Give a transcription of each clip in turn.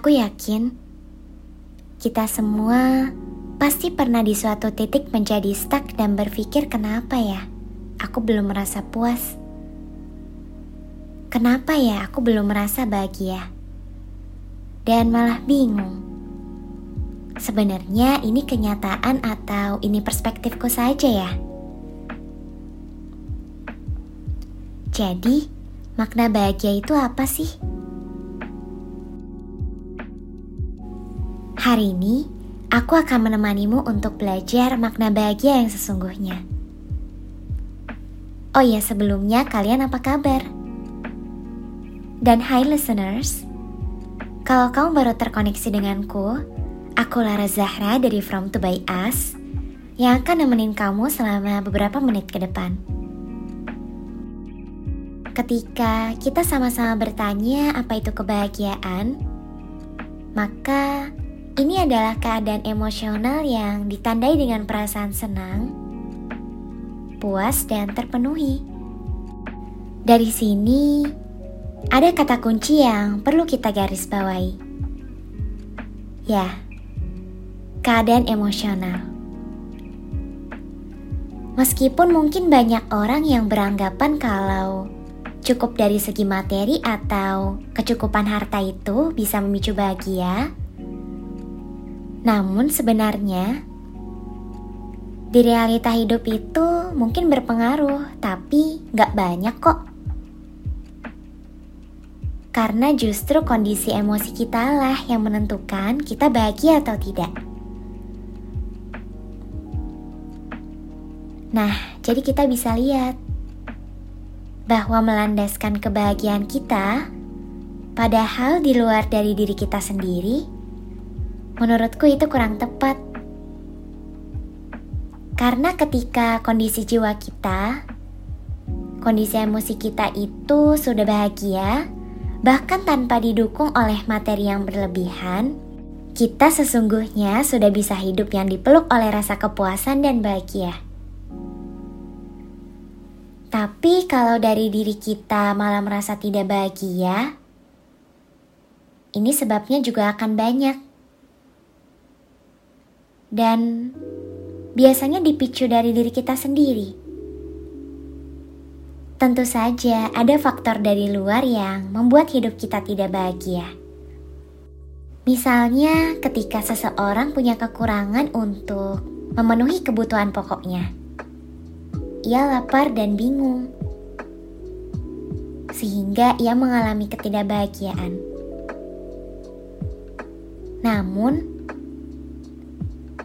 Aku yakin kita semua pasti pernah di suatu titik menjadi stuck dan berpikir kenapa ya aku belum merasa puas. Kenapa ya aku belum merasa bahagia? Dan malah bingung. Sebenarnya ini kenyataan atau ini perspektifku saja ya? Jadi, makna bahagia itu apa sih? Hari ini, aku akan menemanimu untuk belajar makna bahagia yang sesungguhnya. Oh ya, sebelumnya kalian apa kabar? Dan hai listeners, kalau kamu baru terkoneksi denganku, aku Lara Zahra dari From to By Us yang akan nemenin kamu selama beberapa menit ke depan. Ketika kita sama-sama bertanya apa itu kebahagiaan, maka ini adalah keadaan emosional yang ditandai dengan perasaan senang, puas, dan terpenuhi. Dari sini, ada kata kunci yang perlu kita garis bawahi. Ya, keadaan emosional. Meskipun mungkin banyak orang yang beranggapan kalau cukup dari segi materi atau kecukupan harta itu bisa memicu bahagia, namun sebenarnya di realita hidup itu mungkin berpengaruh, tapi nggak banyak kok. Karena justru kondisi emosi kita lah yang menentukan kita bahagia atau tidak. Nah, jadi kita bisa lihat bahwa melandaskan kebahagiaan kita, padahal di luar dari diri kita sendiri, Menurutku itu kurang tepat. Karena ketika kondisi jiwa kita, kondisi emosi kita itu sudah bahagia, bahkan tanpa didukung oleh materi yang berlebihan, kita sesungguhnya sudah bisa hidup yang dipeluk oleh rasa kepuasan dan bahagia. Tapi kalau dari diri kita malah merasa tidak bahagia, ini sebabnya juga akan banyak dan biasanya dipicu dari diri kita sendiri. Tentu saja ada faktor dari luar yang membuat hidup kita tidak bahagia. Misalnya ketika seseorang punya kekurangan untuk memenuhi kebutuhan pokoknya. Ia lapar dan bingung. Sehingga ia mengalami ketidakbahagiaan. Namun,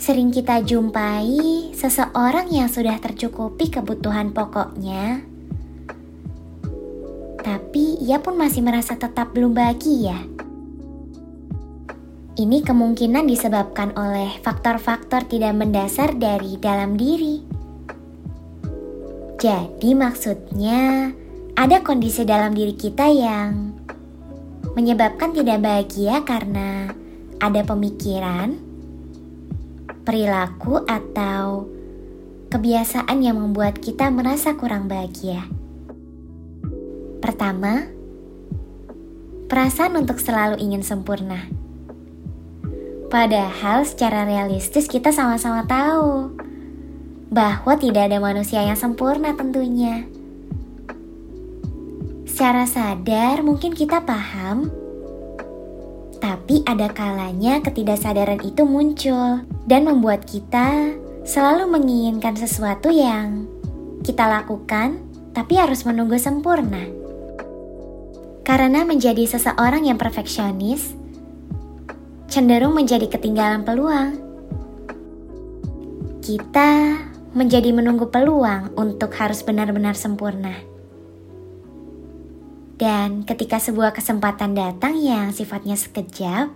Sering kita jumpai seseorang yang sudah tercukupi kebutuhan pokoknya, tapi ia pun masih merasa tetap belum bahagia. Ini kemungkinan disebabkan oleh faktor-faktor tidak mendasar dari dalam diri. Jadi, maksudnya ada kondisi dalam diri kita yang menyebabkan tidak bahagia karena ada pemikiran perilaku, atau kebiasaan yang membuat kita merasa kurang bahagia. Pertama, perasaan untuk selalu ingin sempurna. Padahal secara realistis kita sama-sama tahu bahwa tidak ada manusia yang sempurna tentunya. Secara sadar mungkin kita paham tapi ada kalanya ketidaksadaran itu muncul dan membuat kita selalu menginginkan sesuatu yang kita lakukan, tapi harus menunggu sempurna. Karena menjadi seseorang yang perfeksionis cenderung menjadi ketinggalan peluang. Kita menjadi menunggu peluang untuk harus benar-benar sempurna. Dan ketika sebuah kesempatan datang yang sifatnya sekejap,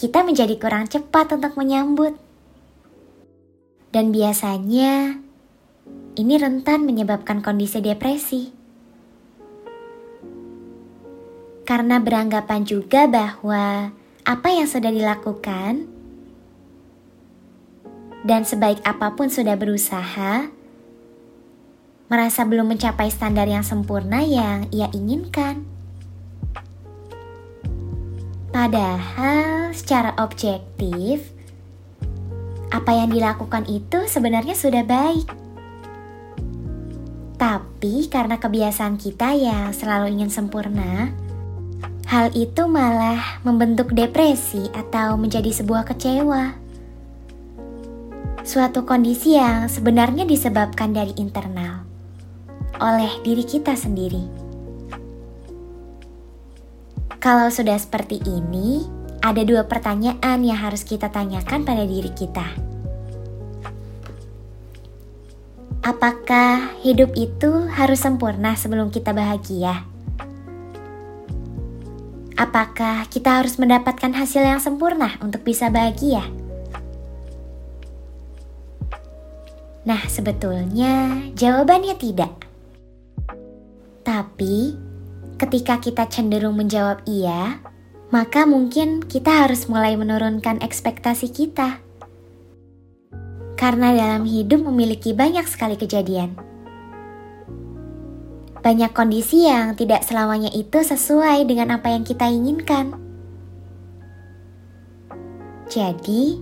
kita menjadi kurang cepat untuk menyambut. Dan biasanya ini rentan menyebabkan kondisi depresi. Karena beranggapan juga bahwa apa yang sudah dilakukan dan sebaik apa pun sudah berusaha, merasa belum mencapai standar yang sempurna yang ia inginkan. Padahal secara objektif, apa yang dilakukan itu sebenarnya sudah baik. Tapi karena kebiasaan kita yang selalu ingin sempurna, hal itu malah membentuk depresi atau menjadi sebuah kecewa. Suatu kondisi yang sebenarnya disebabkan dari internal oleh diri kita sendiri. Kalau sudah seperti ini, ada dua pertanyaan yang harus kita tanyakan pada diri kita. Apakah hidup itu harus sempurna sebelum kita bahagia? Apakah kita harus mendapatkan hasil yang sempurna untuk bisa bahagia? Nah, sebetulnya jawabannya tidak. Tapi, ketika kita cenderung menjawab iya, maka mungkin kita harus mulai menurunkan ekspektasi kita. Karena dalam hidup memiliki banyak sekali kejadian. Banyak kondisi yang tidak selamanya itu sesuai dengan apa yang kita inginkan. Jadi,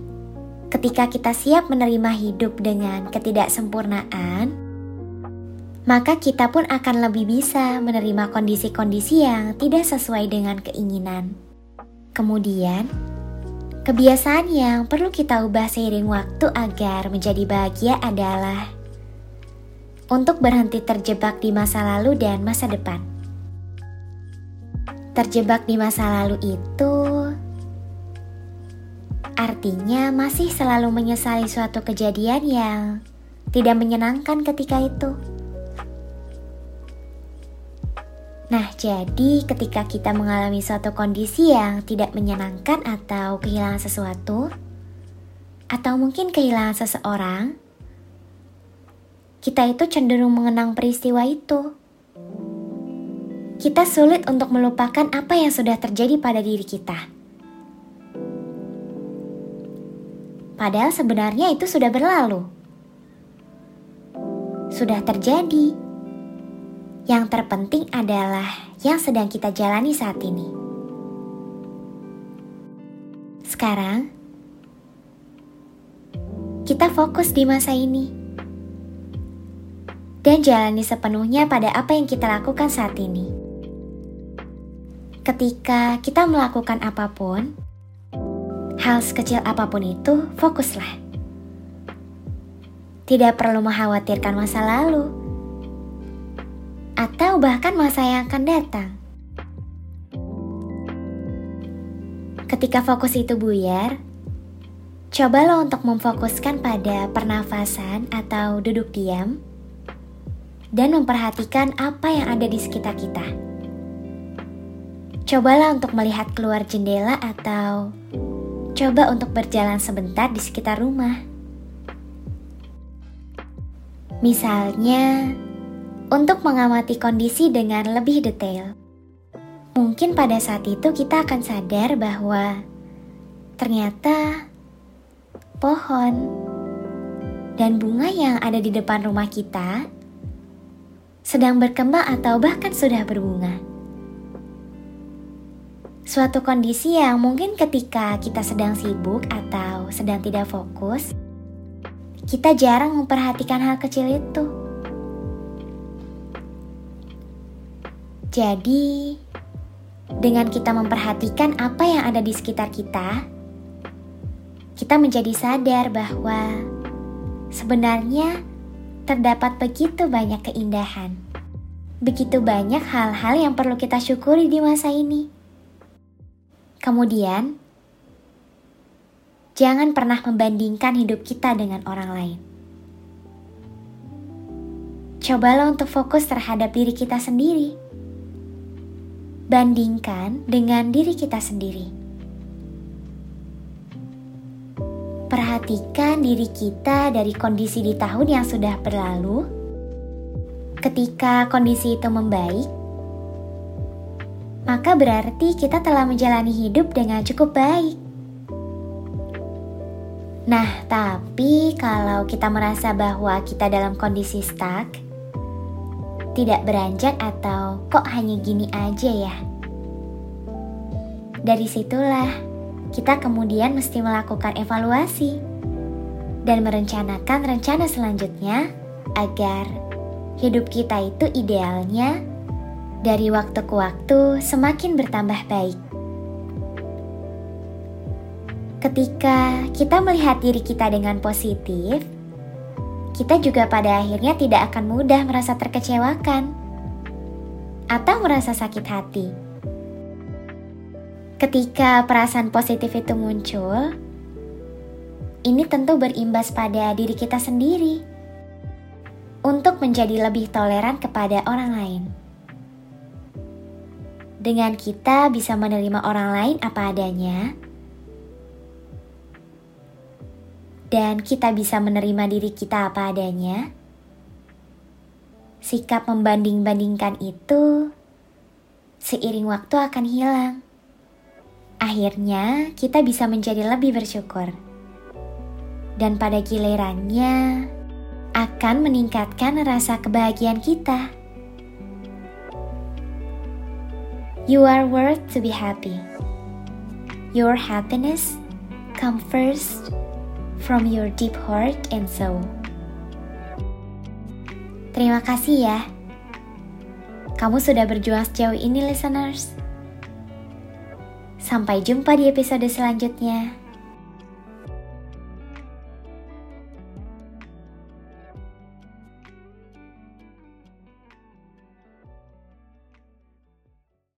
ketika kita siap menerima hidup dengan ketidaksempurnaan, maka kita pun akan lebih bisa menerima kondisi-kondisi yang tidak sesuai dengan keinginan. Kemudian, kebiasaan yang perlu kita ubah seiring waktu agar menjadi bahagia adalah untuk berhenti terjebak di masa lalu dan masa depan. Terjebak di masa lalu itu artinya masih selalu menyesali suatu kejadian yang tidak menyenangkan ketika itu. Nah, jadi ketika kita mengalami suatu kondisi yang tidak menyenangkan atau kehilangan sesuatu, atau mungkin kehilangan seseorang, kita itu cenderung mengenang peristiwa itu. Kita sulit untuk melupakan apa yang sudah terjadi pada diri kita. Padahal sebenarnya itu sudah berlalu. Sudah terjadi yang terpenting adalah yang sedang kita jalani saat ini. Sekarang, kita fokus di masa ini dan jalani sepenuhnya pada apa yang kita lakukan saat ini. Ketika kita melakukan apa pun, hal sekecil apa pun itu, fokuslah. Tidak perlu mengkhawatirkan masa lalu atau bahkan masa yang akan datang. Ketika fokus itu buyar, cobalah untuk memfokuskan pada pernafasan atau duduk diam dan memperhatikan apa yang ada di sekitar kita. Cobalah untuk melihat keluar jendela atau coba untuk berjalan sebentar di sekitar rumah. Misalnya, untuk mengamati kondisi dengan lebih detail. Mungkin pada saat itu kita akan sadar bahwa ternyata pohon dan bunga yang ada di depan rumah kita sedang berkembang atau bahkan sudah berbunga. Suatu kondisi yang mungkin ketika kita sedang sibuk atau sedang tidak fokus, kita jarang memperhatikan hal kecil itu. Jadi, dengan kita memperhatikan apa yang ada di sekitar kita, kita menjadi sadar bahwa sebenarnya terdapat begitu banyak keindahan, begitu banyak hal-hal yang perlu kita syukuri di masa ini. Kemudian, jangan pernah membandingkan hidup kita dengan orang lain. Cobalah untuk fokus terhadap diri kita sendiri bandingkan dengan diri kita sendiri. Perhatikan diri kita dari kondisi di tahun yang sudah berlalu. Ketika kondisi itu membaik, maka berarti kita telah menjalani hidup dengan cukup baik. Nah, tapi kalau kita merasa bahwa kita dalam kondisi stuck, tidak beranjak atau kok hanya gini aja ya? Dari situlah kita kemudian mesti melakukan evaluasi dan merencanakan rencana selanjutnya agar hidup kita itu idealnya dari waktu ke waktu semakin bertambah baik. Ketika kita melihat diri kita dengan positif, kita juga pada akhirnya tidak akan mudah merasa terkecewakan atau merasa sakit hati. Ketika perasaan positif itu muncul, ini tentu berimbas pada diri kita sendiri untuk menjadi lebih toleran kepada orang lain. Dengan kita bisa menerima orang lain apa adanya, dan kita bisa menerima diri kita apa adanya, sikap membanding-bandingkan itu seiring waktu akan hilang. Akhirnya, kita bisa menjadi lebih bersyukur dan pada gilirannya akan meningkatkan rasa kebahagiaan kita. You are worth to be happy. Your happiness come first from your deep heart and soul. Terima kasih ya. Kamu sudah berjuang sejauh ini listeners. Sampai jumpa di episode selanjutnya.